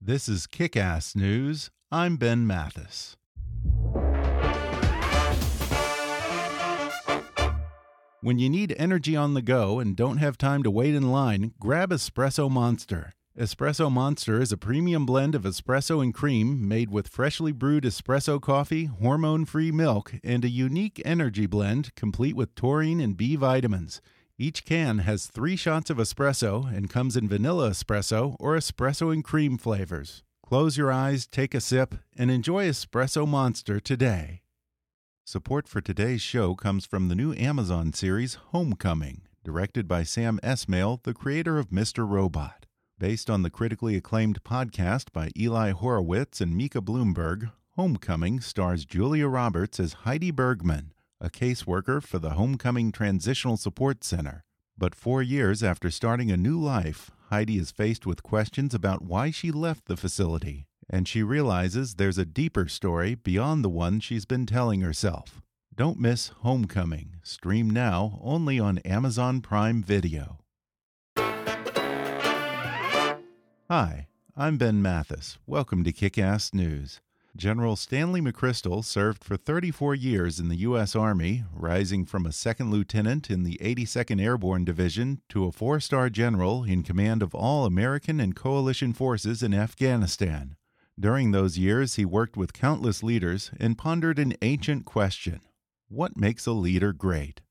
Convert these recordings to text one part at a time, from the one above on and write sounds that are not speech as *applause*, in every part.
This is Kick Ass News. I'm Ben Mathis. When you need energy on the go and don't have time to wait in line, grab Espresso Monster. Espresso Monster is a premium blend of espresso and cream made with freshly brewed espresso coffee, hormone free milk, and a unique energy blend complete with taurine and B vitamins. Each can has three shots of espresso and comes in vanilla espresso or espresso and cream flavors. Close your eyes, take a sip, and enjoy Espresso Monster today. Support for today's show comes from the new Amazon series Homecoming, directed by Sam Esmail, the creator of Mr. Robot. Based on the critically acclaimed podcast by Eli Horowitz and Micah Bloomberg, Homecoming stars Julia Roberts as Heidi Bergman a caseworker for the Homecoming Transitional Support Center. But four years after starting a new life, Heidi is faced with questions about why she left the facility, and she realizes there's a deeper story beyond the one she's been telling herself. Don't miss Homecoming. Stream now only on Amazon Prime Video. Hi, I'm Ben Mathis. Welcome to Kick Ass News. General Stanley McChrystal served for 34 years in the U.S. Army, rising from a second lieutenant in the 82nd Airborne Division to a four star general in command of all American and coalition forces in Afghanistan. During those years, he worked with countless leaders and pondered an ancient question What makes a leader great?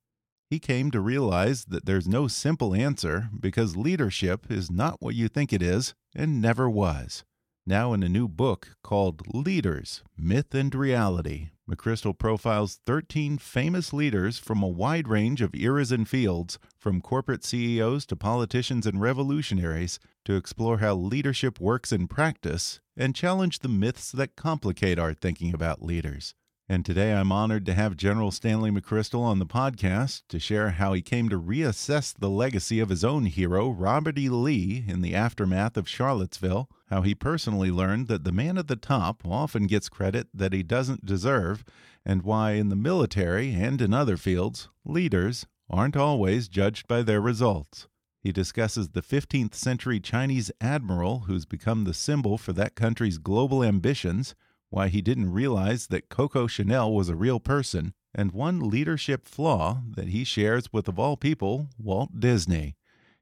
He came to realize that there's no simple answer because leadership is not what you think it is and never was. Now, in a new book called Leaders Myth and Reality, McChrystal profiles 13 famous leaders from a wide range of eras and fields, from corporate CEOs to politicians and revolutionaries, to explore how leadership works in practice and challenge the myths that complicate our thinking about leaders. And today I'm honored to have General Stanley McChrystal on the podcast to share how he came to reassess the legacy of his own hero, Robert E. Lee, in the aftermath of Charlottesville, how he personally learned that the man at the top often gets credit that he doesn't deserve, and why in the military and in other fields, leaders aren't always judged by their results. He discusses the 15th century Chinese admiral who's become the symbol for that country's global ambitions why he didn't realize that Coco Chanel was a real person, and one leadership flaw that he shares with, of all people, Walt Disney.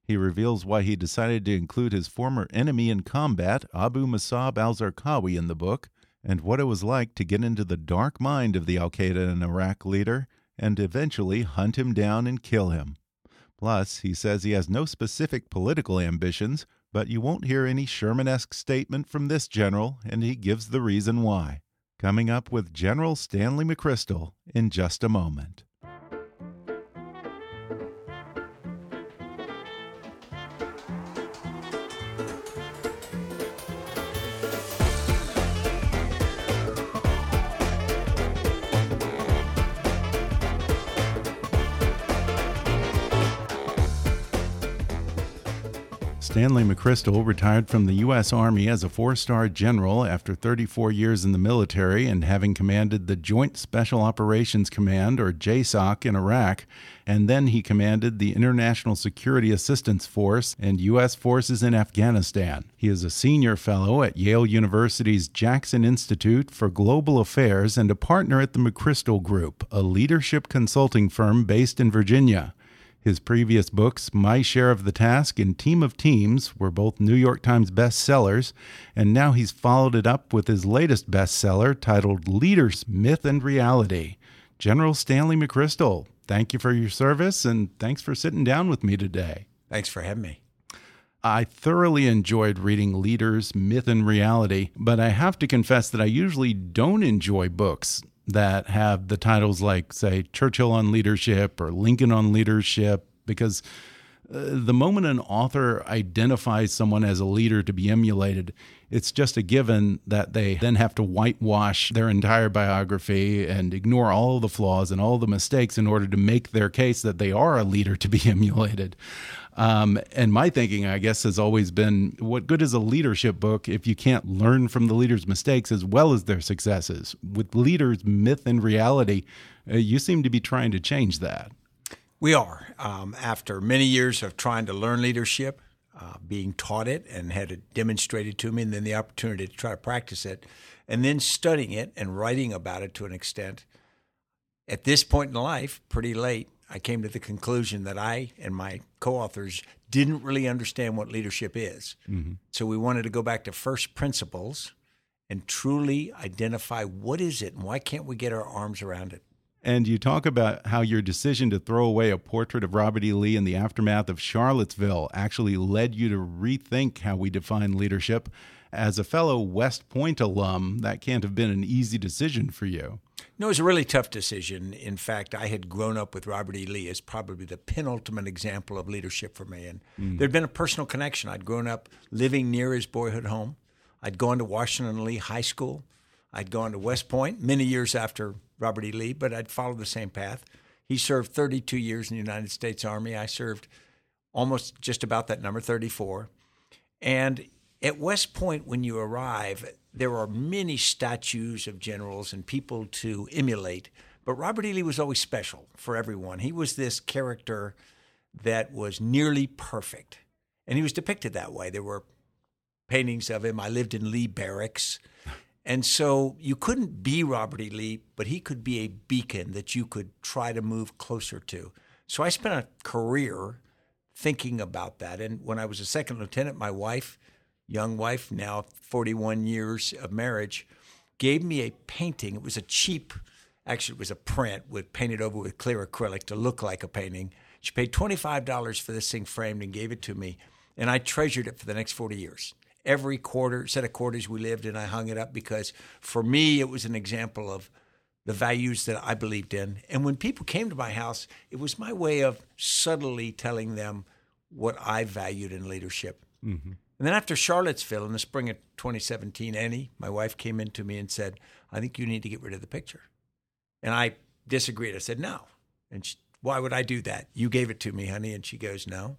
He reveals why he decided to include his former enemy in combat, Abu Musab al Zarqawi, in the book, and what it was like to get into the dark mind of the Al Qaeda and Iraq leader and eventually hunt him down and kill him. Plus, he says he has no specific political ambitions, but you won't hear any Sherman esque statement from this general, and he gives the reason why. Coming up with General Stanley McChrystal in just a moment. Stanley McChrystal retired from the U.S. Army as a four star general after 34 years in the military and having commanded the Joint Special Operations Command, or JSOC, in Iraq. And then he commanded the International Security Assistance Force and U.S. forces in Afghanistan. He is a senior fellow at Yale University's Jackson Institute for Global Affairs and a partner at the McChrystal Group, a leadership consulting firm based in Virginia. His previous books, My Share of the Task and Team of Teams, were both New York Times bestsellers, and now he's followed it up with his latest bestseller titled Leaders, Myth and Reality. General Stanley McChrystal, thank you for your service and thanks for sitting down with me today. Thanks for having me. I thoroughly enjoyed reading Leaders, Myth and Reality, but I have to confess that I usually don't enjoy books that have the titles like, say, Churchill on leadership or Lincoln on leadership, because uh, the moment an author identifies someone as a leader to be emulated, it's just a given that they then have to whitewash their entire biography and ignore all the flaws and all the mistakes in order to make their case that they are a leader to be *laughs* emulated. Um, and my thinking, I guess, has always been what good is a leadership book if you can't learn from the leader's mistakes as well as their successes? With leaders, myth and reality, uh, you seem to be trying to change that. We are. Um, after many years of trying to learn leadership, uh, being taught it and had it demonstrated to me, and then the opportunity to try to practice it, and then studying it and writing about it to an extent. At this point in life, pretty late, I came to the conclusion that I and my co authors didn't really understand what leadership is. Mm-hmm. So we wanted to go back to first principles and truly identify what is it and why can't we get our arms around it. And you talk about how your decision to throw away a portrait of Robert E. Lee in the aftermath of Charlottesville actually led you to rethink how we define leadership. As a fellow West Point alum, that can't have been an easy decision for you. No, it was a really tough decision. In fact, I had grown up with Robert E. Lee as probably the penultimate example of leadership for me. And mm. there'd been a personal connection. I'd grown up living near his boyhood home. I'd gone to Washington Lee High School. I'd gone to West Point many years after Robert E. Lee, but I'd followed the same path. He served 32 years in the United States Army. I served almost just about that number, 34. And at West Point, when you arrive, there are many statues of generals and people to emulate. But Robert E. Lee was always special for everyone. He was this character that was nearly perfect. And he was depicted that way. There were paintings of him. I lived in Lee Barracks. And so you couldn't be Robert E. Lee, but he could be a beacon that you could try to move closer to. So I spent a career thinking about that. And when I was a second lieutenant, my wife, young wife, now 41 years of marriage, gave me a painting. It was a cheap, actually, it was a print with painted over with clear acrylic to look like a painting. She paid $25 for this thing framed and gave it to me. And I treasured it for the next 40 years every quarter set of quarters we lived and I hung it up because for me it was an example of the values that I believed in. And when people came to my house, it was my way of subtly telling them what I valued in leadership. Mm-hmm. And then after Charlottesville in the spring of 2017, Annie, my wife, came in to me and said, I think you need to get rid of the picture. And I disagreed. I said, no. And she, why would I do that? You gave it to me, honey. And she goes, no.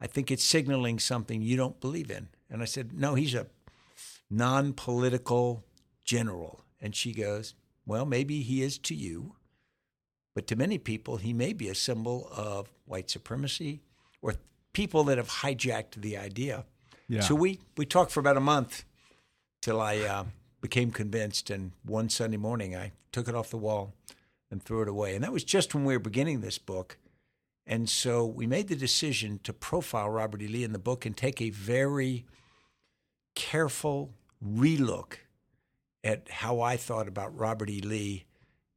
I think it's signaling something you don't believe in. And I said, No, he's a non political general. And she goes, Well, maybe he is to you, but to many people, he may be a symbol of white supremacy or people that have hijacked the idea. Yeah. So we, we talked for about a month till I uh, became convinced. And one Sunday morning, I took it off the wall and threw it away. And that was just when we were beginning this book. And so we made the decision to profile Robert E. Lee in the book and take a very careful relook at how I thought about Robert E. Lee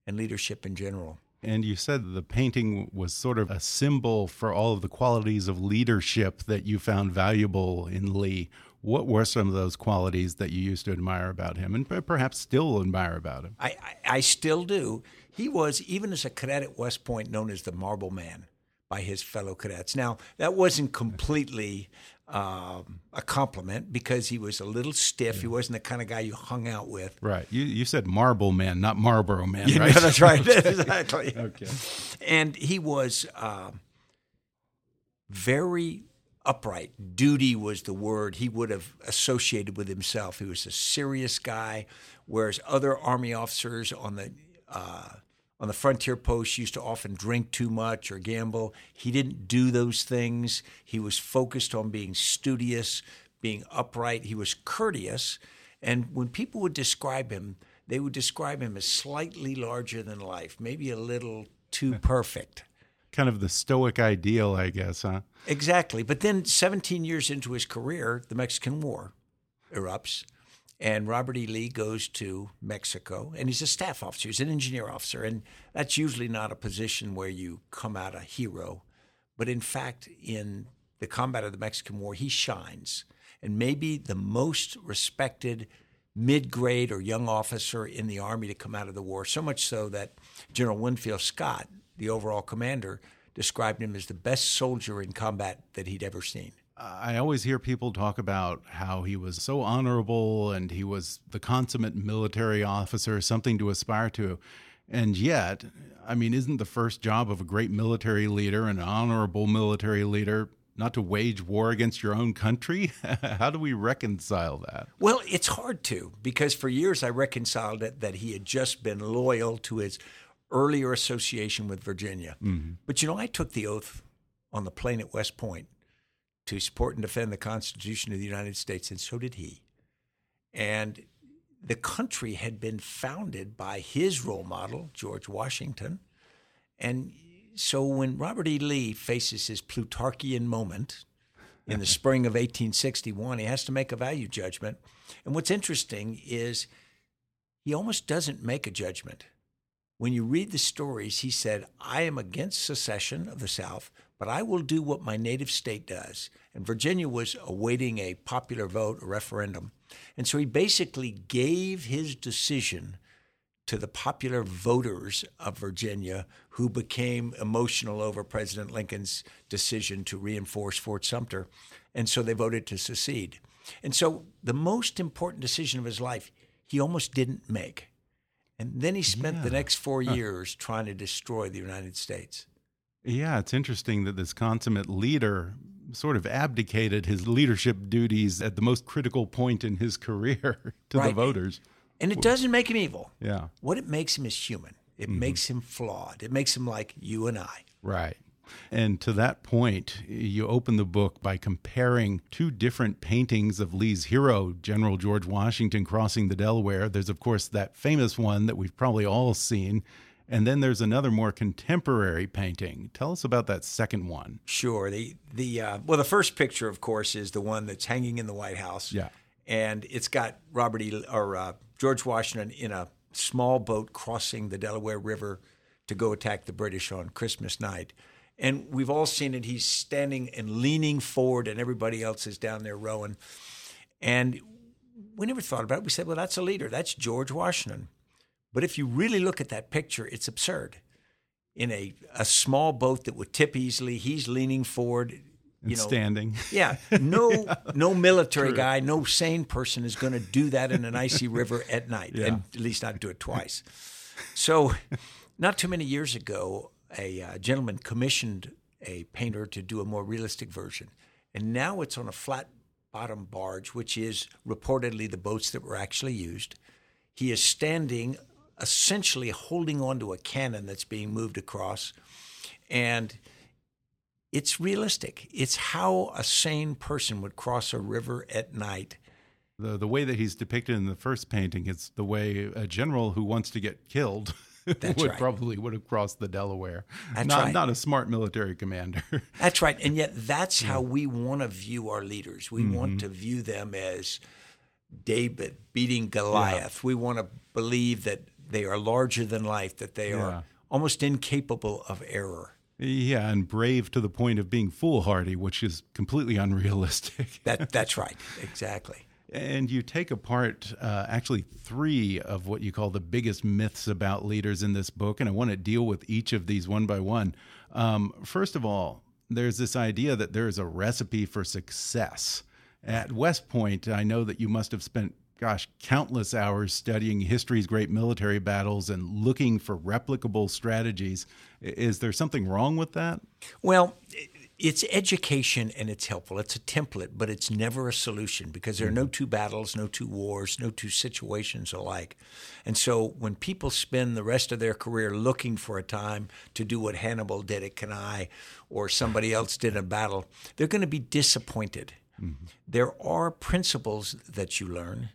and leadership in general. And you said the painting was sort of a symbol for all of the qualities of leadership that you found valuable in Lee. What were some of those qualities that you used to admire about him and perhaps still admire about him? I, I, I still do. He was, even as a cadet at West Point, known as the Marble Man by his fellow cadets. Now, that wasn't completely um, a compliment because he was a little stiff. He wasn't the kind of guy you hung out with. Right. You you said Marble Man, not Marlboro Man, yeah, right? No, that's right. *laughs* exactly. Okay. And he was uh, very upright. Duty was the word he would have associated with himself. He was a serious guy, whereas other Army officers on the uh, on the frontier post used to often drink too much or gamble. He didn't do those things. He was focused on being studious, being upright. He was courteous. And when people would describe him, they would describe him as slightly larger than life, maybe a little too *laughs* perfect. Kind of the stoic ideal, I guess, huh? Exactly. But then 17 years into his career, the Mexican War erupts. And Robert E. Lee goes to Mexico, and he's a staff officer, he's an engineer officer. And that's usually not a position where you come out a hero. But in fact, in the combat of the Mexican War, he shines. And maybe the most respected mid grade or young officer in the Army to come out of the war, so much so that General Winfield Scott, the overall commander, described him as the best soldier in combat that he'd ever seen. I always hear people talk about how he was so honorable and he was the consummate military officer, something to aspire to. And yet, I mean, isn't the first job of a great military leader, an honorable military leader, not to wage war against your own country? *laughs* How do we reconcile that? Well, it's hard to because for years I reconciled it that he had just been loyal to his earlier association with Virginia. Mm -hmm. But you know, I took the oath on the plane at West Point to support and defend the Constitution of the United States, and so did he. And the country had been founded by his role model, George Washington. And so when Robert E. Lee faces his Plutarchian moment in the *laughs* spring of 1861, he has to make a value judgment. And what's interesting is he almost doesn't make a judgment. When you read the stories, he said, I am against secession of the South, but I will do what my native state does. And Virginia was awaiting a popular vote, a referendum. And so he basically gave his decision to the popular voters of Virginia who became emotional over President Lincoln's decision to reinforce Fort Sumter. And so they voted to secede. And so the most important decision of his life, he almost didn't make. And then he spent yeah. the next four years trying to destroy the United States. Yeah, it's interesting that this consummate leader sort of abdicated his leadership duties at the most critical point in his *laughs* career to right. the voters. And it doesn't make him evil. Yeah. What it makes him is human. It mm -hmm. makes him flawed. It makes him like you and I. Right. And to that point, you open the book by comparing two different paintings of Lee's hero, General George Washington, crossing the Delaware. There's, of course, that famous one that we've probably all seen and then there's another more contemporary painting. Tell us about that second one. Sure. The the uh, well, the first picture, of course, is the one that's hanging in the White House. Yeah. And it's got Robert E. or uh, George Washington in a small boat crossing the Delaware River to go attack the British on Christmas night. And we've all seen it. He's standing and leaning forward, and everybody else is down there rowing. And we never thought about it. We said, well, that's a leader. That's George Washington. But if you really look at that picture, it's absurd. In a, a small boat that would tip easily, he's leaning forward. You know, standing. *laughs* Yeah. No yeah. *laughs* no military True. guy, no sane person is going to do that in an icy river *laughs* at night. Yeah. And at least not do it twice. So not too many years ago, a uh, gentleman commissioned a painter to do a more realistic version. And now it's on a flat bottom barge, which is reportedly the boats that were actually used. He is standing essentially holding onto a cannon that's being moved across. And it's realistic. It's how a sane person would cross a river at night. The, the way that he's depicted in the first painting, is the way a general who wants to get killed *laughs* would right. probably would have crossed the Delaware. That's not, right. not a smart military commander. *laughs* that's right. And yet that's how we want to view our leaders. We mm -hmm. want to view them as David beating Goliath. Yeah. We want to believe that they are larger than life, that they yeah. are almost incapable of error. Yeah, and brave to the point of being foolhardy, which is completely unrealistic. *laughs* that that's right, exactly. And you take apart uh, actually three of what you call the biggest myths about leaders in this book, and I want to deal with each of these one by one. Um, first of all, there's this idea that there is a recipe for success. At West Point, I know that you must have spent gosh, countless hours studying history's great military battles and looking for replicable strategies. Is there something wrong with that? Well, it's education and it's helpful. It's a template, but it's never a solution because there are no two battles, no two wars, no two situations alike. And so when people spend the rest of their career looking for a time to do what Hannibal did at Cannae or somebody else did in a battle, they're going to be disappointed. Mm-hmm. There are principles that you learn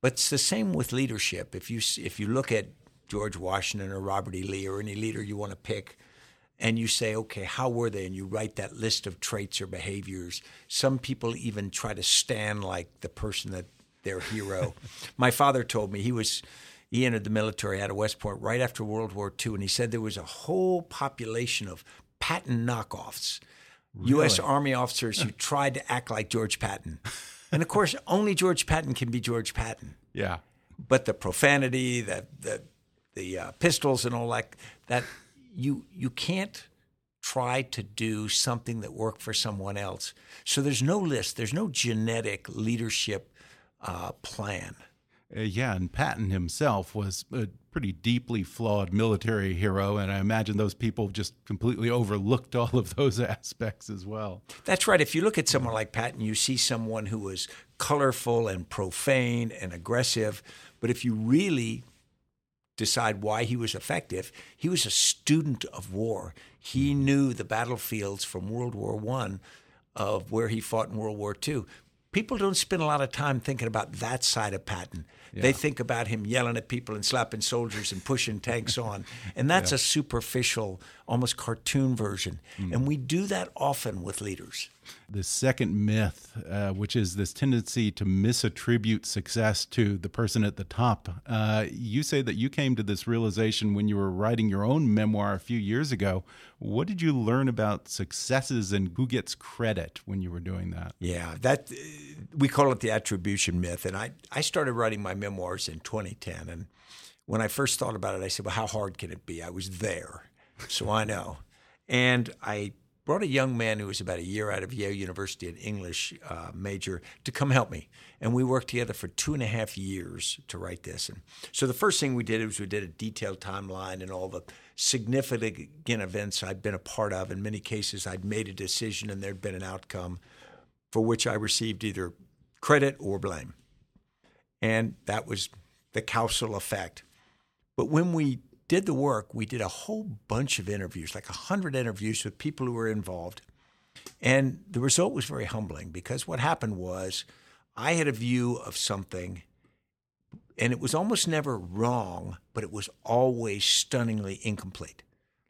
but it's the same with leadership. If you if you look at George Washington or Robert E. Lee or any leader you want to pick, and you say, okay, how were they? And you write that list of traits or behaviors. Some people even try to stand like the person that their hero. *laughs* My father told me he was he entered the military out of West Point right after World War II, and he said there was a whole population of Patton knockoffs, really? U.S. Army officers who tried to act like George Patton and of course, only George Patton can be George Patton. Yeah. But the profanity, the the the uh, pistols, and all that that you you can't try to do something that worked for someone else. So there's no list. There's no genetic leadership uh, plan. Uh, yeah, and Patton himself was a pretty deeply flawed military hero, and I imagine those people just completely overlooked all of those *laughs* aspects as well. That's right. If you look at someone like Patton, you see someone who was colorful and profane and aggressive, but if you really decide why he was effective, he was a student of war. He knew the battlefields from World War One of where he fought in World War II. People don't spend a lot of time thinking about that side of Patton. Yeah. They think about him yelling at people and slapping soldiers and pushing tanks on. And that's yeah. a superficial, almost cartoon version. Mm. And we do that often with leaders. The second myth, uh, which is this tendency to misattribute success to the person at the top. Uh, you say that you came to this realization when you were writing your own memoir a few years ago. What did you learn about successes and who gets credit when you were doing that? Yeah, that we call it the attribution myth. And I, I started writing my memoirs in 2010. And when I first thought about it, I said, well, how hard can it be? I was there, so I know. And I brought a young man who was about a year out of Yale University, an English uh, major, to come help me. And we worked together for two and a half years to write this. And so the first thing we did was we did a detailed timeline and all the significant events I'd been a part of. In many cases, I'd made a decision and there'd been an outcome for which I received either credit or blame. And that was the causal effect. But when we did the work, we did a whole bunch of interviews, like 100 interviews with people who were involved. And the result was very humbling because what happened was I had a view of something, and it was almost never wrong, but it was always stunningly incomplete.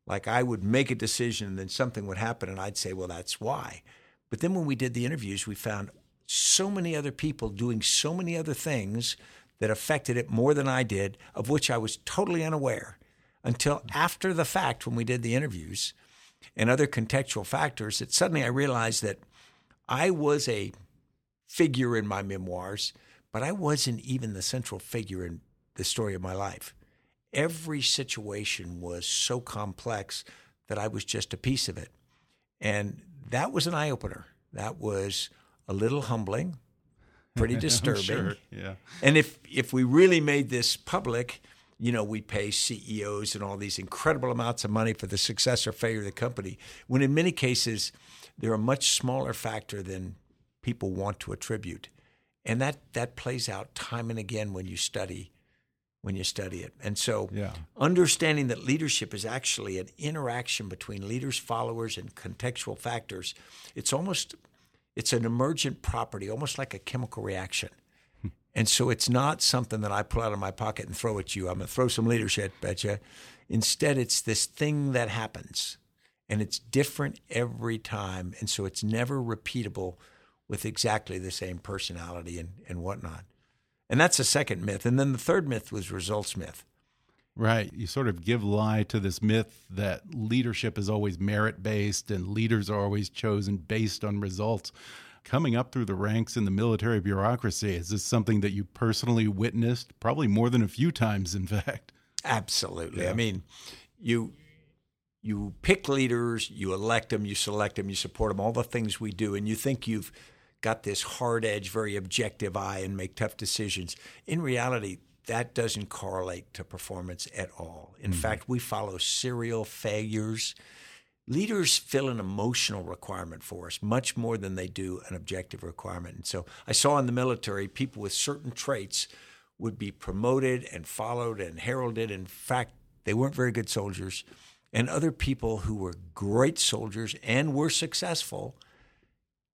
Like I would make a decision, and then something would happen, and I'd say, well, that's why. But then when we did the interviews, we found so many other people doing so many other things that affected it more than I did, of which I was totally unaware until after the fact when we did the interviews and other contextual factors that suddenly I realized that I was a figure in my memoirs, but I wasn't even the central figure in the story of my life. Every situation was so complex that I was just a piece of it. And that was an eye opener. That was a little humbling, pretty *laughs* disturbing. sure. Yeah. And if if we really made this public, you know, we pay CEOs and all these incredible amounts of money for the success or failure of the company, when in many cases they're a much smaller factor than people want to attribute. And that that plays out time and again when you study when you study it. And so yeah. understanding that leadership is actually an interaction between leaders, followers, and contextual factors, it's almost it's an emergent property, almost like a chemical reaction. And so it's not something that I pull out of my pocket and throw at you. I'm going to throw some leadership at you. Instead, it's this thing that happens, and it's different every time. And so it's never repeatable with exactly the same personality and, and whatnot. And that's the second myth. And then the third myth was results myth. Right. You sort of give lie to this myth that leadership is always merit based and leaders are always chosen based on results. Coming up through the ranks in the military bureaucracy, is this something that you personally witnessed? Probably more than a few times, in fact. Absolutely. Yeah. I mean, you you pick leaders, you elect them, you select them, you support them, all the things we do, and you think you've got this hard edge, very objective eye and make tough decisions. In reality, that doesn't correlate to performance at all. In mm-hmm. fact, we follow serial failures. Leaders fill an emotional requirement for us much more than they do an objective requirement. And so I saw in the military people with certain traits would be promoted and followed and heralded. In fact, they weren't very good soldiers. And other people who were great soldiers and were successful,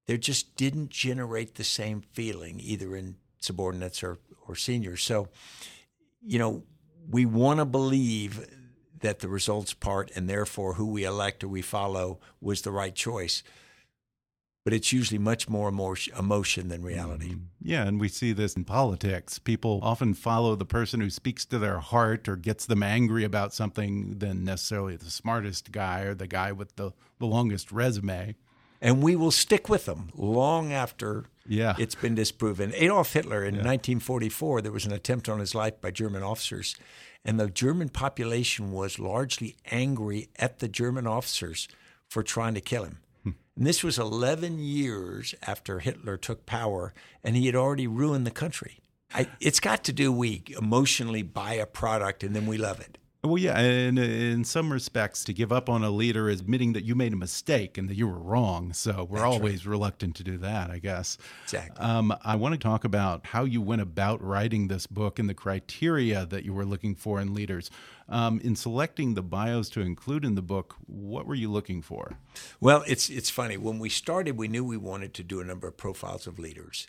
they just didn't generate the same feeling either in subordinates or, or seniors. So, you know, we want to believe that the results part and therefore who we elect or we follow was the right choice. But it's usually much more emotion than reality. Mm -hmm. Yeah, and we see this in politics. People often follow the person who speaks to their heart or gets them angry about something than necessarily the smartest guy or the guy with the, the longest resume and we will stick with them long after yeah. it's been disproven. Adolf Hitler in yeah. 1944, there was an attempt on his life by German officers, and the German population was largely angry at the German officers for trying to kill him. Hmm. And this was 11 years after Hitler took power, and he had already ruined the country. I, it's got to do we emotionally buy a product and then we love it. Well, yeah, and in some respects, to give up on a leader is admitting that you made a mistake and that you were wrong. So we're That's always right. reluctant to do that, I guess. Exactly. Um, I want to talk about how you went about writing this book and the criteria that you were looking for in leaders. Um, in selecting the bios to include in the book, what were you looking for? Well, it's it's funny. When we started, we knew we wanted to do a number of profiles of leaders,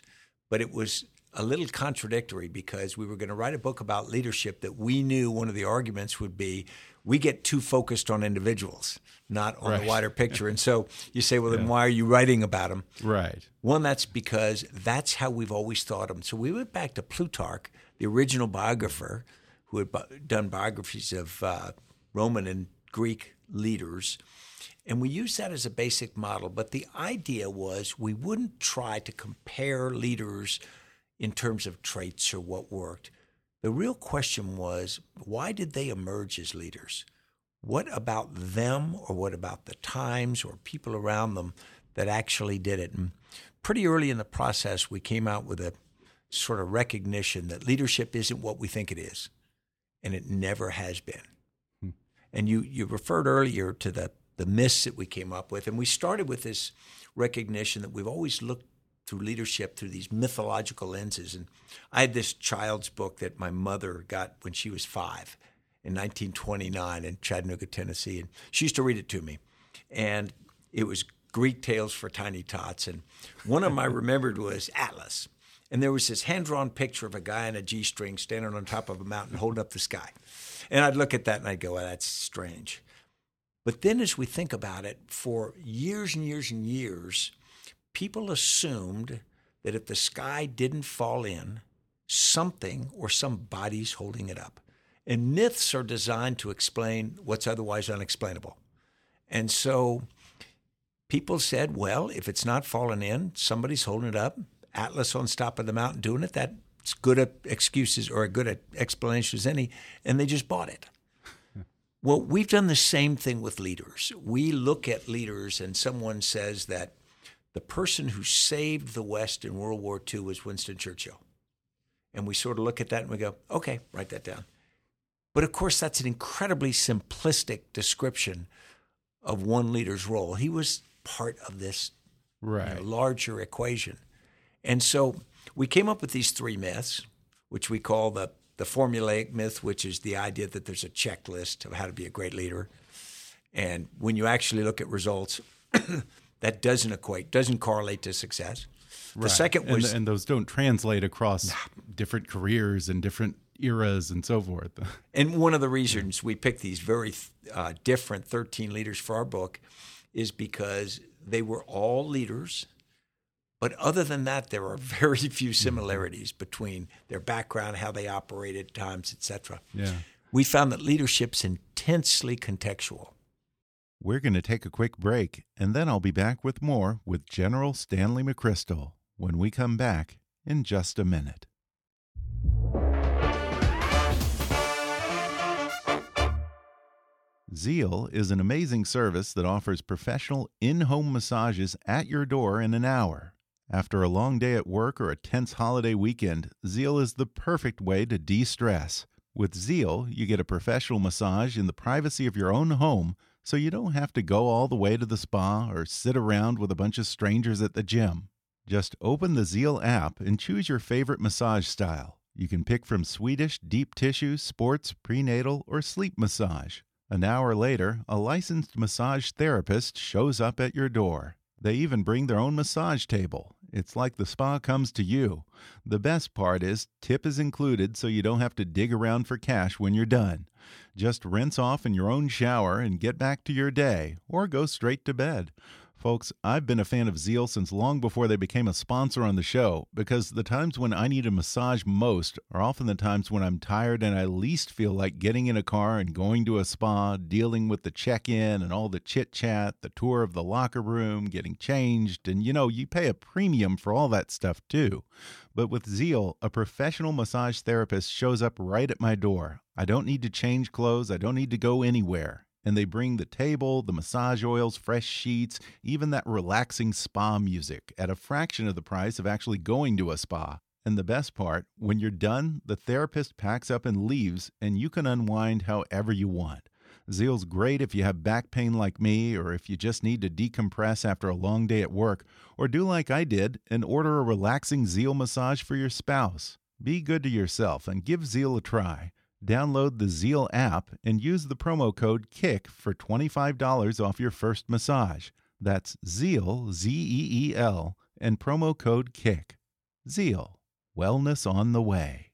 but it was a little contradictory because we were going to write a book about leadership that we knew one of the arguments would be we get too focused on individuals, not on right. the wider picture. And so you say, well, then why are you writing about them? Right. One, that's because that's how we've always thought them. So we went back to Plutarch, the original biographer who had done biographies of uh, Roman and Greek leaders. And we used that as a basic model. But the idea was we wouldn't try to compare leaders – in terms of traits or what worked. The real question was why did they emerge as leaders? What about them or what about the times or people around them that actually did it? And pretty early in the process, we came out with a sort of recognition that leadership isn't what we think it is, and it never has been. Hmm. And you, you referred earlier to the, the myths that we came up with, and we started with this recognition that we've always looked through leadership through these mythological lenses. And I had this child's book that my mother got when she was five in 1929 in Chattanooga, Tennessee. And she used to read it to me. And it was Greek Tales for Tiny Tots. And one of them *laughs* I remembered was Atlas. And there was this hand drawn picture of a guy in a G string standing on top of a mountain holding up the sky. And I'd look at that and I'd go, well, that's strange. But then as we think about it, for years and years and years, people assumed that if the sky didn't fall in, something or somebody's holding it up. And myths are designed to explain what's otherwise unexplainable. And so people said, well, if it's not falling in, somebody's holding it up. Atlas on top of the mountain doing it, that's good at excuses or a good at explanation as any. And they just bought it. well, we've done the same thing with leaders. We look at leaders and someone says that the person who saved the West in World War II was Winston Churchill. And we sort of look at that and we go, okay, write that down. But of course, that's an incredibly simplistic description of one leader's role. He was part of this right. you know, larger equation. And so we came up with these three myths, which we call the, the formulaic myth, which is the idea that there's a checklist of how to be a great leader. And when you actually look at results, *clears throat* that doesn't equate, doesn't correlate to success. The right. second was, and, and, those don't translate across nah. different careers and different eras and so forth. *laughs* and one of the reasons we picked these very uh, different 13 leaders for our book is because they were all leaders. But other than that, there are *laughs* very few mm-hmm. similarities between their background, how they operated, times, etc. Yeah. We found that leadership's intensely contextual. We're going to take a quick break, and then I'll be back with more with General Stanley McChrystal when we come back in just a minute. Zeel is an amazing service that offers professional in home massages at your door in an hour. After a long day at work or a tense holiday weekend, Zeel is the perfect way to de stress. With Zeel, you get a professional massage in the privacy of your own home so you don't have to go all the way to the spa or sit around with a bunch of strangers at the gym. Just open the Zeel app and choose your favorite massage style. You can pick from Swedish, deep tissue, sports, prenatal, or sleep massage. An hour later, a licensed massage therapist shows up at your door. They even bring their own massage table. It's like the spa comes to you. The best part is, tip is included so you don't have to dig around for cash when you're done. Just rinse off in your own shower and get back to your day, or go straight to bed. Folks, I've been a fan of Zeel since long before they became a sponsor on the show because the times when I need a massage most are often the times when I'm tired and I least feel like getting in a car and going to a spa, dealing with the check in and all the chit chat, the tour of the locker room, getting changed, and you know, you pay a premium for all that stuff too. But with Zeel, a professional massage therapist shows up right at my door. I don't need to change clothes, I don't need to go anywhere and they bring the table, the massage oils, fresh sheets, even that relaxing spa music at a fraction of the price of actually going to a spa. And the best part, when you're done, the therapist packs up and leaves, and you can unwind however you want. Zeel's great if you have back pain like me, or if you just need to decompress after a long day at work, or do like I did and order a relaxing Zeel massage for your spouse. Be good to yourself and give Zeel a try. Download the Zeel app and use the promo code KICK for $25 off your first massage. That's Zeel, Z E E L, and promo code KICK. Zeel, wellness on the way.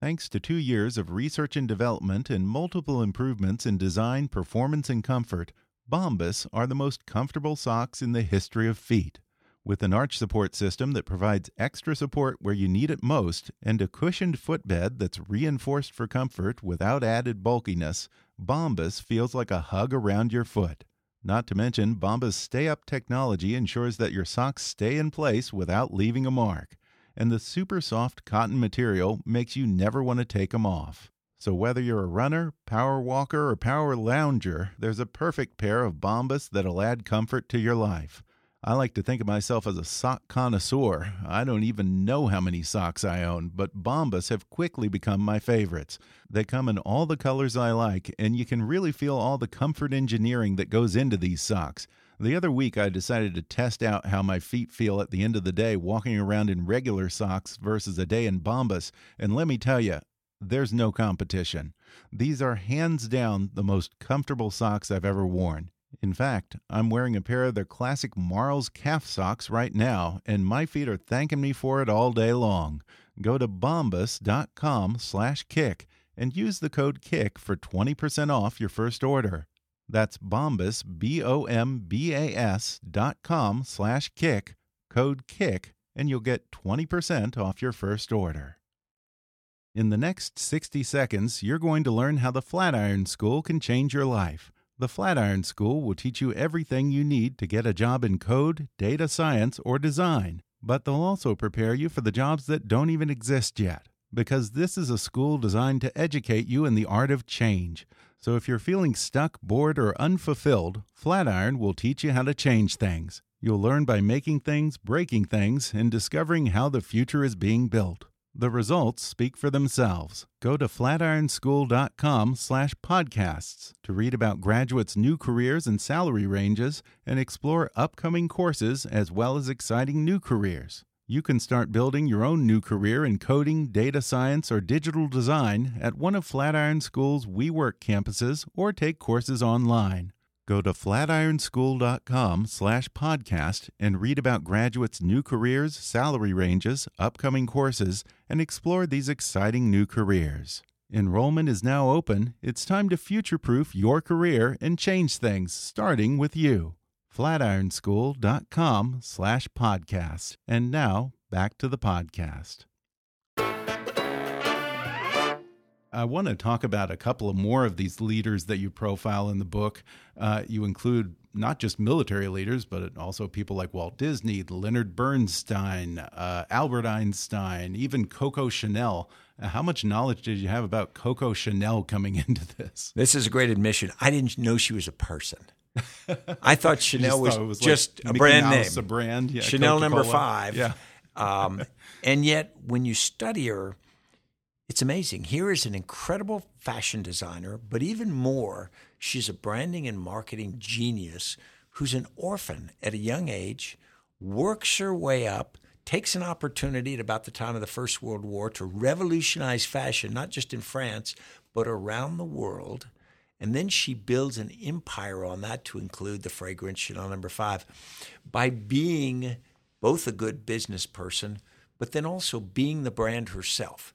Thanks to two years of research and development and multiple improvements in design, performance, and comfort, Bombas are the most comfortable socks in the history of feet. With an arch support system that provides extra support where you need it most and a cushioned footbed that's reinforced for comfort without added bulkiness, Bombas feels like a hug around your foot. Not to mention, Bombas Stay Up technology ensures that your socks stay in place without leaving a mark and the super soft cotton material makes you never want to take them off. So whether you're a runner, power walker, or power lounger, there's a perfect pair of Bombas that'll add comfort to your life. I like to think of myself as a sock connoisseur. I don't even know how many socks I own, but Bombas have quickly become my favorites. They come in all the colors I like, and you can really feel all the comfort engineering that goes into these socks. The other week, I decided to test out how my feet feel at the end of the day walking around in regular socks versus a day in Bombas, and let me tell you, there's no competition. These are hands down the most comfortable socks I've ever worn. In fact, I'm wearing a pair of their classic Marls calf socks right now, and my feet are thanking me for it all day long. Go to bombas.com slash kick and use the code KICK for 20% off your first order. That's Bombas, B O M B A S dot com slash kick, code KICK, and you'll get 20% off your first order. In the next 60 seconds, you're going to learn how the Flatiron School can change your life. The Flatiron School will teach you everything you need to get a job in code, data science, or design, but they'll also prepare you for the jobs that don't even exist yet, because this is a school designed to educate you in the art of change. So if you're feeling stuck, bored, or unfulfilled, Flatiron will teach you how to change things. You'll learn by making things, breaking things, and discovering how the future is being built. The results speak for themselves. Go to flatironschool.com/podcasts to read about graduates' new careers and salary ranges and explore upcoming courses as well as exciting new careers. You can start building your own new career in coding, data science, or digital design at one of Flatiron School's WeWork campuses or take courses online. Go to flatironschool.com/podcast and read about graduates' new careers, salary ranges, upcoming courses, and explore these exciting new careers. Enrollment is now open. It's time to future-proof your career and change things, starting with you flatironschool.com slash podcast. And now back to the podcast. I want to talk about a couple of more of these leaders that you profile in the book. Uh, you include not just military leaders, but also people like Walt Disney, Leonard Bernstein, uh, Albert Einstein, even Coco Chanel. Uh, how much knowledge did you have about Coco Chanel coming *laughs* into this? This is a great admission. I didn't know she was a person. *laughs* I thought Chanel was, was, just like a brand name, a brand, yeah, Chanel number five. Yeah. um, and yet, when you study her, it's amazing. Here is an incredible fashion designer, but even more, she's a branding and marketing genius who's an orphan at a young age, works her way up, takes an opportunity at about the time of the First World War to revolutionize fashion, not just in France, but around the world and then she builds an empire on that to include the fragrance Chanel number five by being both a good business person, but then also being the brand herself.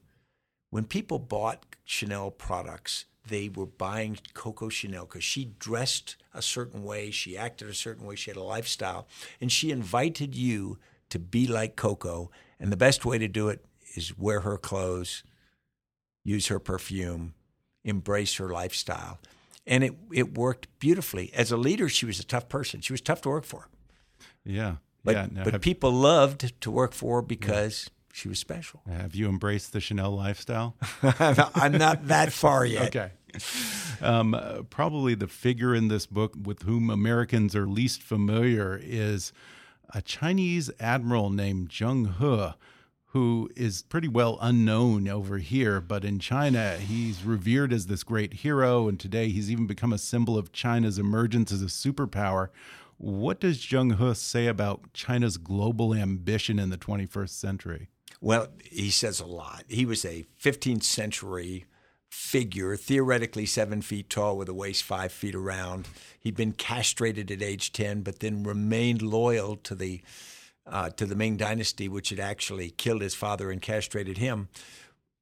When people bought Chanel products, they were buying Coco Chanel because she dressed a certain way, she acted a certain way, she had a lifestyle, and she invited you to be like Coco. And the best way to do it is wear her clothes, use her perfume, embrace her lifestyle. And it, it worked beautifully. As a leader, she was a tough person. She was tough to work for. Yeah. But, yeah. Now, but have, people loved to work for her because yeah. She was special. Have you embraced the Chanel lifestyle? *laughs* I'm not that far yet. okay. Um, uh, probably the figure in this book with whom Americans are least familiar is a Chinese admiral named Zheng He who is pretty well unknown over here, but in China, he's revered as this great hero, and today he's even become a symbol of China's emergence as a superpower. What does Zheng He say about China's global ambition in the 21st century? Well, he says a lot. He was a 15th century figure, theoretically seven feet tall with a waist five feet around. He'd been castrated at age 10, but then remained loyal to the uh, to the Ming Dynasty, which had actually killed his father and castrated him.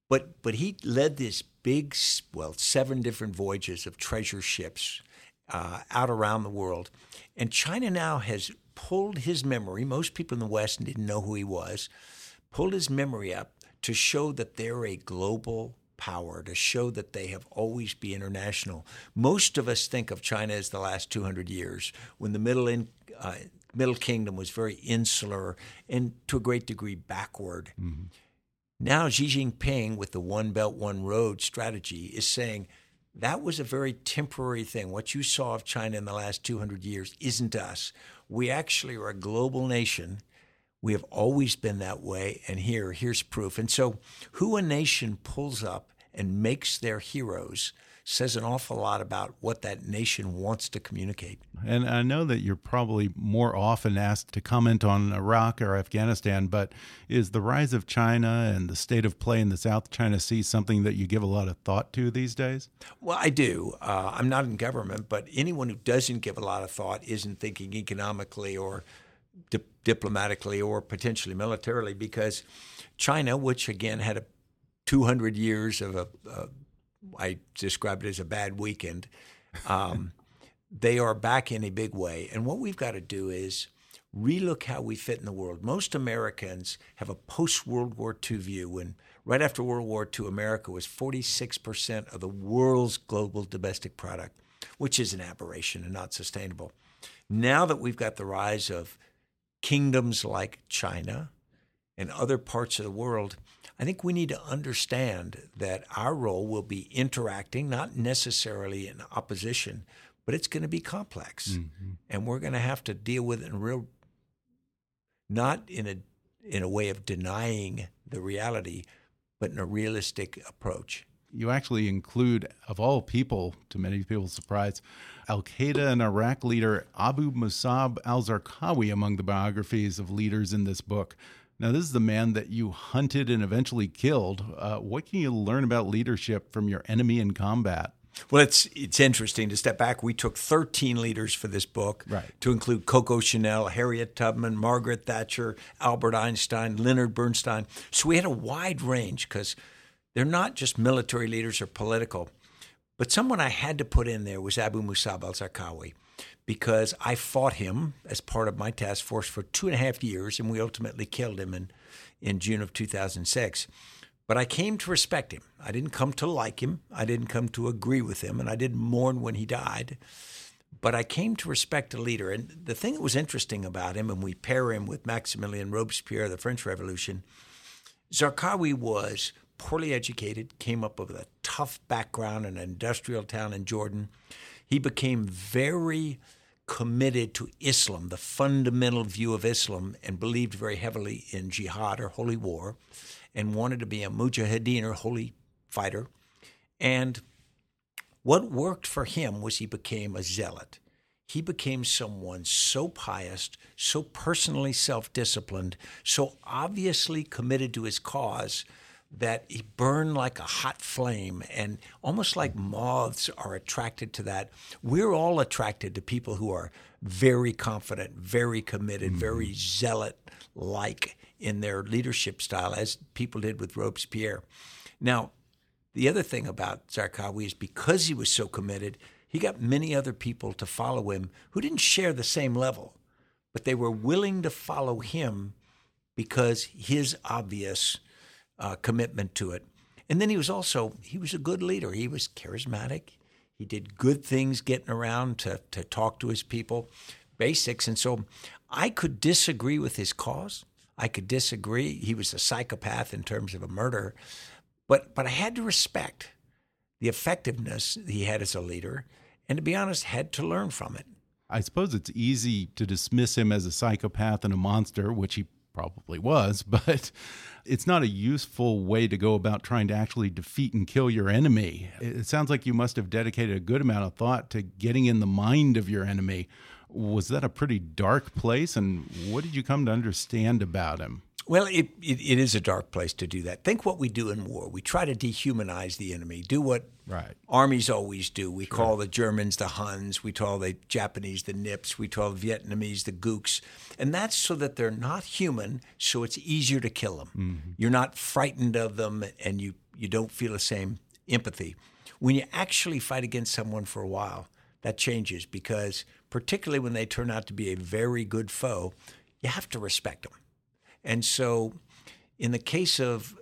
But but he led this big, well, seven different voyages of treasure ships uh, out around the world, and China now has pulled his memory. Most people in the West didn't know who he was. Pulled his memory up to show that they're a global power, to show that they have always been international. Most of us think of China as the last 200 years, when the Middle in, uh, Middle Kingdom was very insular and to a great degree backward. Mm-hmm. Now, Xi Jinping, with the One Belt, One Road strategy, is saying that was a very temporary thing. What you saw of China in the last 200 years isn't us. We actually are a global nation. We have always been that way. And here, here's proof. And so, who a nation pulls up and makes their heroes says an awful lot about what that nation wants to communicate. And I know that you're probably more often asked to comment on Iraq or Afghanistan, but is the rise of China and the state of play in the South China Sea something that you give a lot of thought to these days? Well, I do. Uh, I'm not in government, but anyone who doesn't give a lot of thought isn't thinking economically or diplomatically or potentially militarily because China, which again had a 200 years of a, a I described it as a bad weekend. Um, *laughs* they are back in a big way. And what we've got to do is relook how we fit in the world. Most Americans have a post World War II view when right after World War II, America was 46% of the world's global domestic product, which is an aberration and not sustainable. Now that we've got the rise of kingdoms like China and other parts of the world, I think we need to understand that our role will be interacting, not necessarily in opposition, but it's going to be complex. Mm-hmm. And we're going to have to deal with it in real, not in a, in a way of denying the reality, but in a realistic approach. You actually include, of all people, to many people's surprise, Al Qaeda and Iraq leader Abu Musab al Zarqawi among the biographies of leaders in this book. Now, this is the man that you hunted and eventually killed. Uh, what can you learn about leadership from your enemy in combat? Well, it's it's interesting to step back. We took 13 leaders for this book, right. to include Coco Chanel, Harriet Tubman, Margaret Thatcher, Albert Einstein, Leonard Bernstein. So we had a wide range because they're not just military leaders or political. But someone I had to put in there was Abu Musab al Zarqawi because I fought him as part of my task force for two and a half years, and we ultimately killed him in, in June of 2006. But I came to respect him. I didn't come to like him. I didn't come to agree with him, and I didn't mourn when he died. But I came to respect a leader. And the thing that was interesting about him, and we pair him with Maximilien Robespierre, the French Revolution, Zarqawi was poorly educated, came up with a tough background in an industrial town in Jordan. He became very committed to Islam, the fundamental view of Islam, and believed very heavily in jihad or holy war, and wanted to be a mujahideen or holy fighter. And what worked for him was he became a zealot. He became someone so pious, so personally self disciplined, so obviously committed to his cause that he burned like a hot flame and almost like moths are attracted to that. We're all attracted to people who are very confident, very committed, mm-hmm. very zealot like in their leadership style, as people did with Robespierre. Now, the other thing about Zarqawi is because he was so committed, he got many other people to follow him who didn't share the same level, but they were willing to follow him because his obvious uh, commitment to it. And then he was also he was a good leader. He was charismatic. He did good things getting around to to talk to his people, basics. And so I could disagree with his cause. I could disagree. He was a psychopath in terms of a murder, but but I had to respect the effectiveness he had as a leader, and to be honest, had to learn from it. I suppose it's easy to dismiss him as a psychopath and a monster, which he probably was, *laughs* but it's not a useful way to go about trying to actually defeat and kill your enemy. It sounds like you must have dedicated a good amount of thought to getting in the mind of your enemy. Was that a pretty dark place? And what did you come to understand about him? Well, it, it, it is a dark place to do that. Think what we do in war. We try to dehumanize the enemy, do what right. armies always do. We sure. call the Germans the Huns, we call the Japanese the Nips, we call the Vietnamese the Gooks. And that's so that they're not human, so it's easier to kill them. Mm-hmm. You're not frightened of them and you, you don't feel the same empathy. When you actually fight against someone for a while, that changes because, particularly when they turn out to be a very good foe, you have to respect them and so, in the case of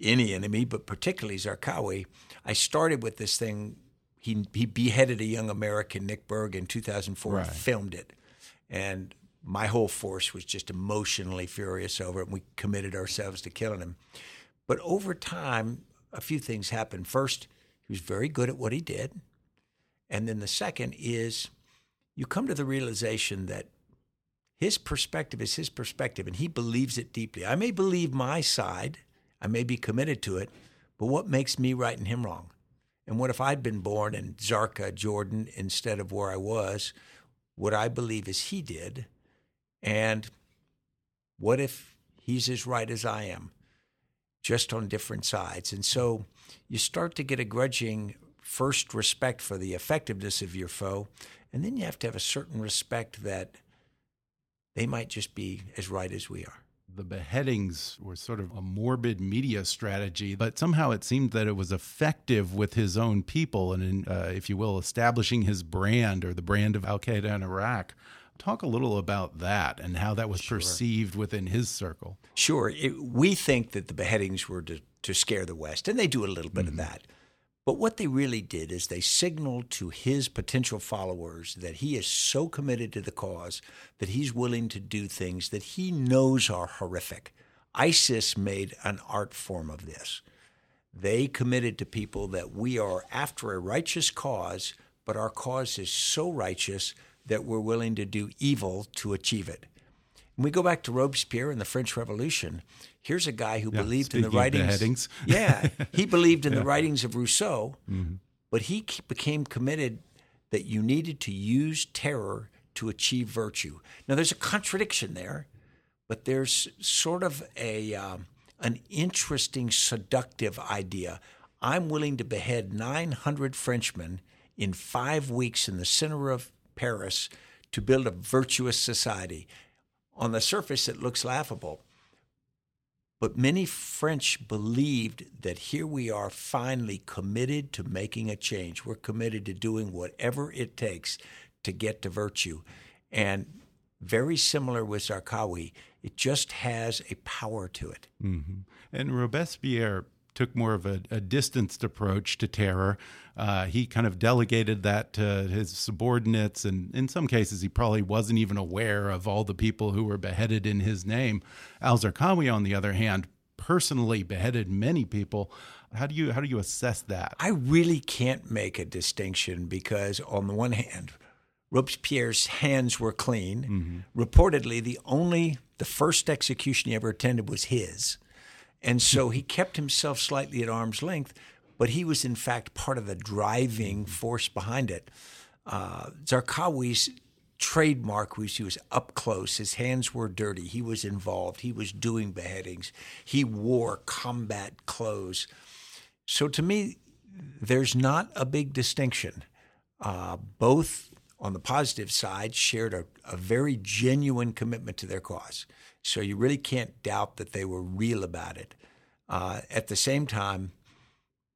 any enemy, but particularly Zarqawi, I started with this thing. He, he beheaded a young American, Nick Berg, in 2004 right. and filmed it. And my whole force was just emotionally furious over it. And we committed ourselves to killing him. But over time, a few things happened. First, he was very good at what he did. And then the second is you come to the realization that his perspective is his perspective, and he believes it deeply. I may believe my side, I may be committed to it, but what makes me right and him wrong? And what if I'd been born in Zarqa, Jordan, instead of where I was? What I believe is he did. And what if he's as right as I am, just on different sides? And so you start to get a grudging first respect for the effectiveness of your foe, and then you have to have a certain respect that they might just be as right as we are. The beheadings were sort of a morbid media strategy, but somehow it seemed that it was effective with his own people and, in, uh, if you will, establishing his brand or the brand of Al Qaeda in Iraq. Talk a little about that and how that was sure. perceived within his circle. Sure. It, we think that the beheadings were to, to scare the West, and they do a little bit mm -hmm. of mm-hmm. that. But what they really did is they signaled to his potential followers that he is so committed to the cause that he's willing to do things that he knows are horrific. ISIS made an art form of this. They committed to people that we are after a righteous cause, but our cause is so righteous that we're willing to do evil to achieve it. When we go back to Robespierre and the French Revolution, here's a guy who yeah, believed in the writings. *laughs* yeah, he believed in *laughs* yeah. the writings of Rousseau, mm-hmm. but he became committed that you needed to use terror to achieve virtue. Now, there's a contradiction there, but there's sort of a um, an interesting, seductive idea. I'm willing to behead 900 Frenchmen in five weeks in the center of Paris to build a virtuous society on the surface, it looks laughable. But many French believed that here we are finally committed to making a change. We're committed to doing whatever it takes to get to virtue. And very similar with Zarqawi, it just has a power to it. Mm-hmm. And Robespierre took more of a, a distanced approach to terror. Uh, he kind of delegated that to his subordinates, and in some cases, he probably wasn't even aware of all the people who were beheaded in his name. Al Zarqawi, on the other hand, personally beheaded many people. How do you how do you assess that? I really can't make a distinction because, on the one hand, Robespierre's hands were clean. Mm -hmm. Reportedly, the only the first execution he ever attended was his. And so he kept himself slightly at arm's length, but he was in fact part of the driving force behind it. Uh, Zarqawi's trademark was he was up close. His hands were dirty. He was involved. He was doing beheadings. He wore combat clothes. So to me, there's not a big distinction. Uh, both on the positive side shared a, a very genuine commitment to their cause. So you really can't doubt that they were real about it. Uh, at the same time,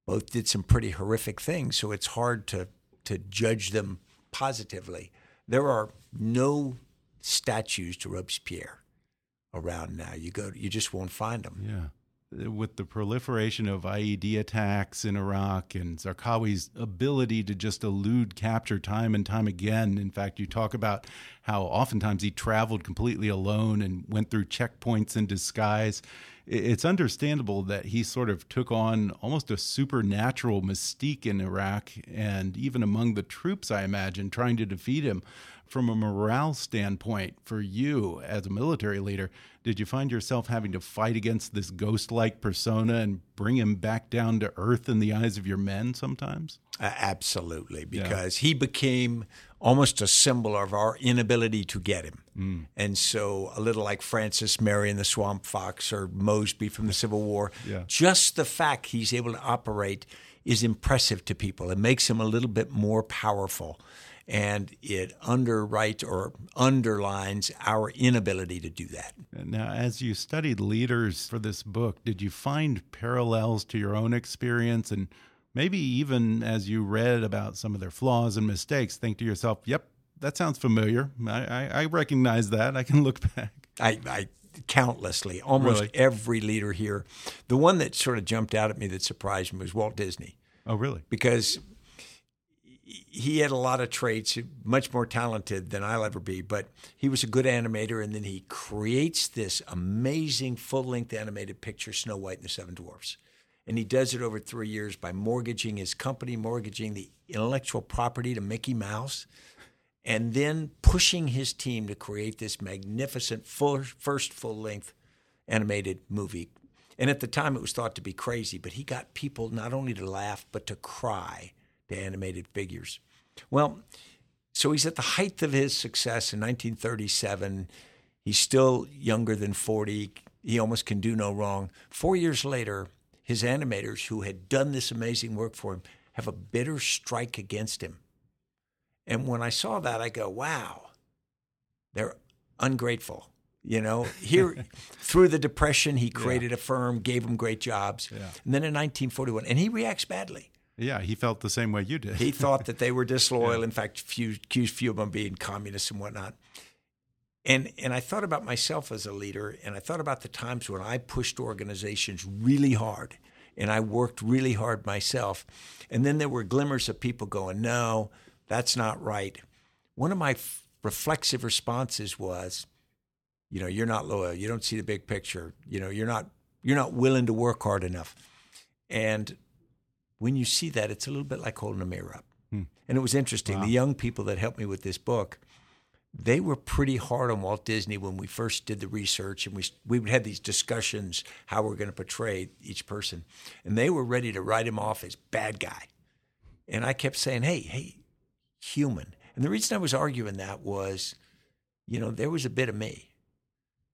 both did some pretty horrific things, so it's hard to to judge them positively. There are no statues to Robespierre around now. You go, you just won't find them. Yeah with the proliferation of IED attacks in Iraq and Zarqawi's ability to just elude capture time and time again. In fact, you talk about how oftentimes he traveled completely alone and went through checkpoints in disguise. it's understandable that he sort of took on almost a supernatural mystique in Iraq and even among the troops, I imagine, trying to defeat him. From a morale standpoint, for you as a military leader, did you find yourself having to fight against this ghost like persona and bring him back down to earth in the eyes of your men sometimes? Uh, absolutely, because yeah. he became almost a symbol of our inability to get him. Mm. And so, a little like Francis Marion the Swamp Fox or Mosby from the Civil War, *laughs* yeah. just the fact he's able to operate is impressive to people. It makes him a little bit more powerful. And it underwrites or underlines our inability to do that. Now, as you studied leaders for this book, did you find parallels to your own experience and maybe even as you read about some of their flaws and mistakes, think to yourself, yep, that sounds familiar. I, I, I recognize that. I can look *laughs* back. I, I countlessly, almost really? every leader here. The one that sort of jumped out at me that surprised me was Walt Disney. Oh, really? Because he had a lot of traits, much more talented than I'll ever be, but he was a good animator. And then he creates this amazing full length animated picture, Snow White and the Seven Dwarfs. And he does it over three years by mortgaging his company, mortgaging the intellectual property to Mickey Mouse, and then pushing his team to create this magnificent full, first full length animated movie. And at the time, it was thought to be crazy, but he got people not only to laugh, but to cry to animated figures. Well, so he's at the height of his success in 1937. He's still younger than 40. He almost can do no wrong. Four years later, his animators who had done this amazing work for him have a bitter strike against him. And when I saw that, I go, wow, they're ungrateful. You know, here *laughs* through the depression, he created yeah. a firm, gave them great jobs. Yeah. And then in 1941, and he reacts badly. Yeah, he felt the same way you did. he thought that they were *laughs* disloyal. Yeah. In fact, few, accused few of them being communists and whatnot. And and I thought about myself as a leader, and I thought about the times when I pushed organizations really hard, and I worked really hard myself, and then there were glimmers of people going, "No, that's not right." One of my f- reflexive responses was, "You know, you're not loyal. You don't see the big picture. You know, you're not you're not willing to work hard enough." And when you see that, it's a little bit like holding a mirror up. Hmm. And it was interesting. Wow. The young people that helped me with this book they were pretty hard on Walt Disney when we first did the research, and we we had these discussions how we're going to portray each person, and they were ready to write him off as bad guy, and I kept saying, "Hey, hey, human." And the reason I was arguing that was, you know, there was a bit of me.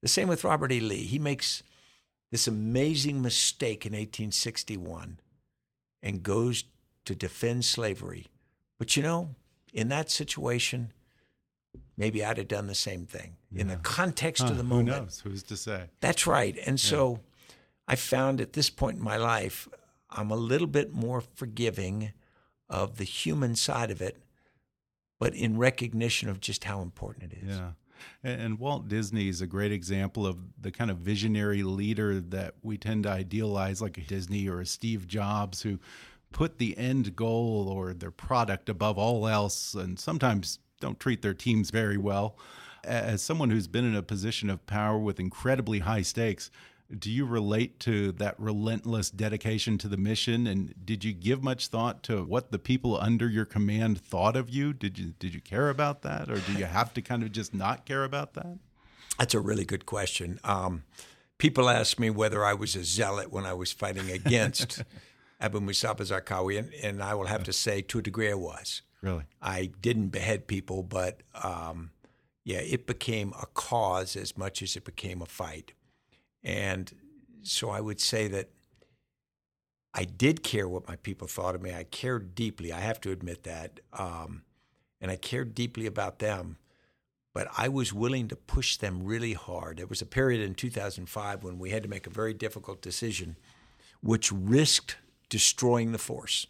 The same with Robert E. Lee. He makes this amazing mistake in 1861 and goes to defend slavery, but you know, in that situation maybe I'd have done the same thing yeah. in the context huh, of the moment. Who knows? Who's to say? That's right. And yeah. so I found at this point in my life, I'm a little bit more forgiving of the human side of it, but in recognition of just how important it is. Yeah. And Walt Disney is a great example of the kind of visionary leader that we tend to idealize, like a Disney or a Steve Jobs, who put the end goal or their product above all else, and sometimes don't treat their teams very well. As someone who's been in a position of power with incredibly high stakes, do you relate to that relentless dedication to the mission? And did you give much thought to what the people under your command thought of you? Did you did you care about that or do you have to kind of just not care about that? That's a really good question. Um, people ask me whether i was a zealot when i was fighting against *laughs* abu musab zarqawi and, and i will have to say to a degree i was. Really? I didn't behead people, but um, yeah, it became a cause as much as it became a fight. And so I would say that I did care what my people thought of me. I cared deeply. I have to admit that. Um, and I cared deeply about them. But I was willing to push them really hard. There was a period in 2005 when we had to make a very difficult decision, which risked destroying the force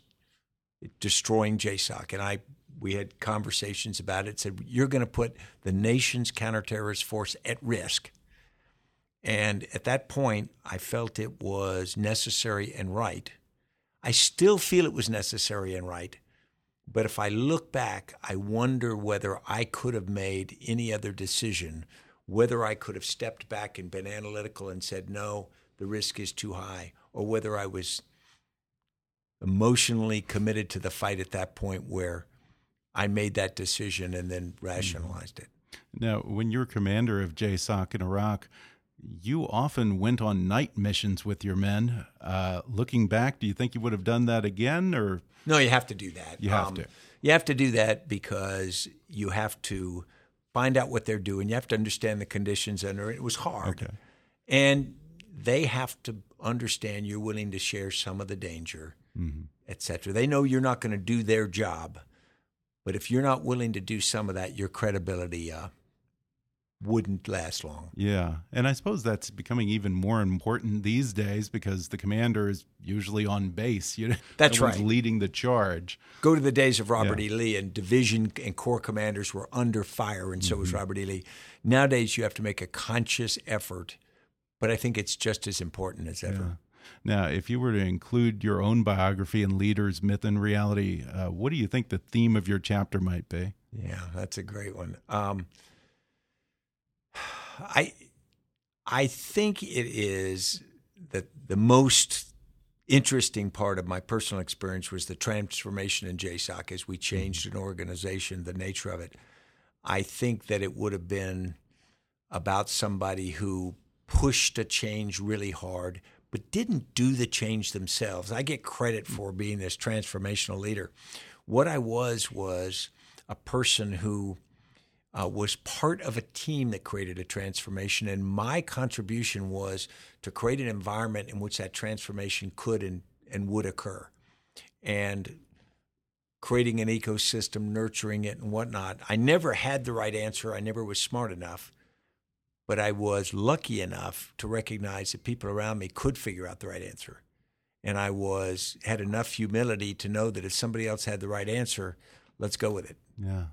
destroying JSOC. And I we had conversations about it. Said you're going to put the nation's counterterrorist force at risk. And at that point, I felt it was necessary and right. I still feel it was necessary and right. But if I look back, I wonder whether I could have made any other decision, whether I could have stepped back and been analytical and said, no, the risk is too high, or whether I was emotionally committed to the fight at that point where I made that decision and then mm-hmm. rationalized it. Now, when you were commander of JSOC in Iraq, you often went on night missions with your men. Uh, looking back, do you think you would have done that again, or no? You have to do that. You have um, to. You have to do that because you have to find out what they're doing. You have to understand the conditions under it. It was hard, okay. and they have to understand you're willing to share some of the danger, mm -hmm. etc. They know you're not going to do their job, but if you're not willing to do some of that, your credibility uh, wouldn't last long. Yeah. And I suppose that's becoming even more important these days because the commander is usually on base. You know, that's right. leading the charge. Go to the days of Robert yeah. E. Lee and division and corps commanders were under fire and so mm -hmm. was mm-hmm. Robert E. Lee. Nowadays you have to make a conscious effort, but I think it's just as important as ever. Yeah. Now, if you were to include your own biography in Leaders, Myth, and Reality, uh, what do you think the theme of your chapter might be? Yeah, that's a great one. Um, I I think it is that the most interesting part of my personal experience was the transformation in JSOC as we changed an organization, the nature of it. I think that it would have been about somebody who pushed a change really hard, but didn't do the change themselves. I get credit mm. for being this transformational leader. What I was was a person who uh, was part of a team that created a transformation, and my contribution was to create an environment in which that transformation could and, and would occur. And creating an ecosystem, nurturing it, and whatnot. I never had the right answer. I never was smart enough, but I was lucky enough to recognize that people around me could figure out the right answer. And I was had enough humility to know that if somebody else had the right answer, let's go with it. Yeah.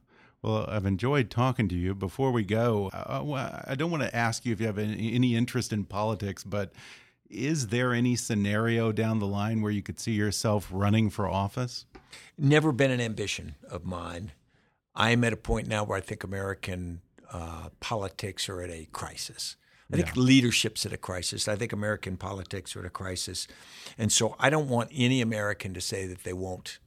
Well, I've enjoyed talking to you. Before we go, uh, I don't want to ask you if you have any interest in politics, but is there any scenario down the line where you could see yourself running for office? Never been an ambition of mine. I'm at a point now where I think American uh, politics are at a crisis. I think yeah. leadership's at a crisis. I think American politics are at a crisis. And so I don't want any American to say that they won't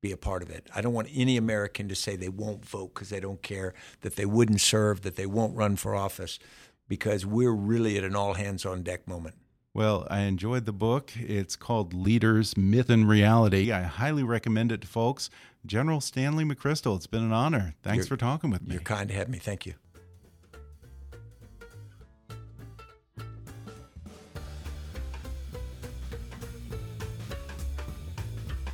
be a part of it. I don't want any American to say they won't vote because they don't care, that they wouldn't serve, that they won't run for office, because we're really at an all hands on deck moment. Well, I enjoyed the book. It's called Leaders, Myth, and Reality. I highly recommend it to folks. General Stanley McChrystal, it's been an honor. Thanks you're, for talking with me. You're kind to have me. Thank you.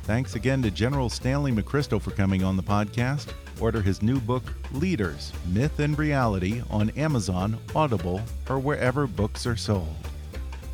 Thanks again to General Stanley McChrystal for coming on the podcast. Order his new book, Leaders Myth and Reality, on Amazon, Audible, or wherever books are sold.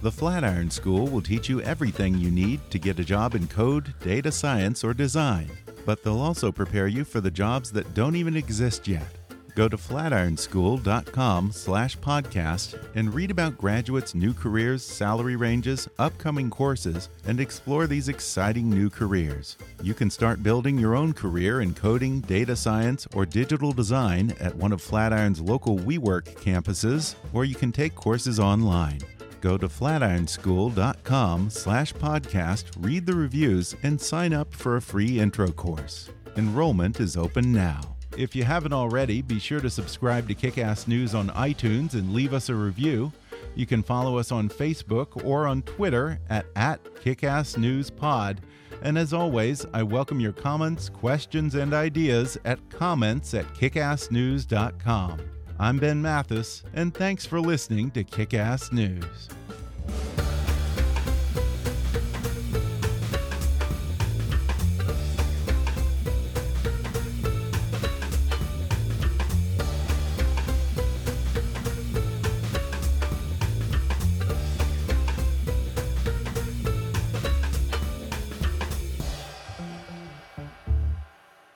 The Flatiron School will teach you everything you need to get a job in code, data science, or design, but they'll also prepare you for the jobs that don't even exist yet. Go to flatironschool.com slash podcast and read about graduates' new careers, salary ranges, upcoming courses, and explore these exciting new careers. You can start building your own career in coding, data science, or digital design at one of Flatiron's local WeWork campuses, or you can take courses online. Go to flatironschool.com slash podcast, read the reviews, and sign up for a free intro course. Enrollment is open now. If you haven't already, be sure to subscribe to Kickass News on iTunes and leave us a review. You can follow us on Facebook or on Twitter at, at KickassNewsPod. And as always, I welcome your comments, questions, and ideas at comments at kickassnews.com. I'm Ben Mathis, and thanks for listening to Kickass News.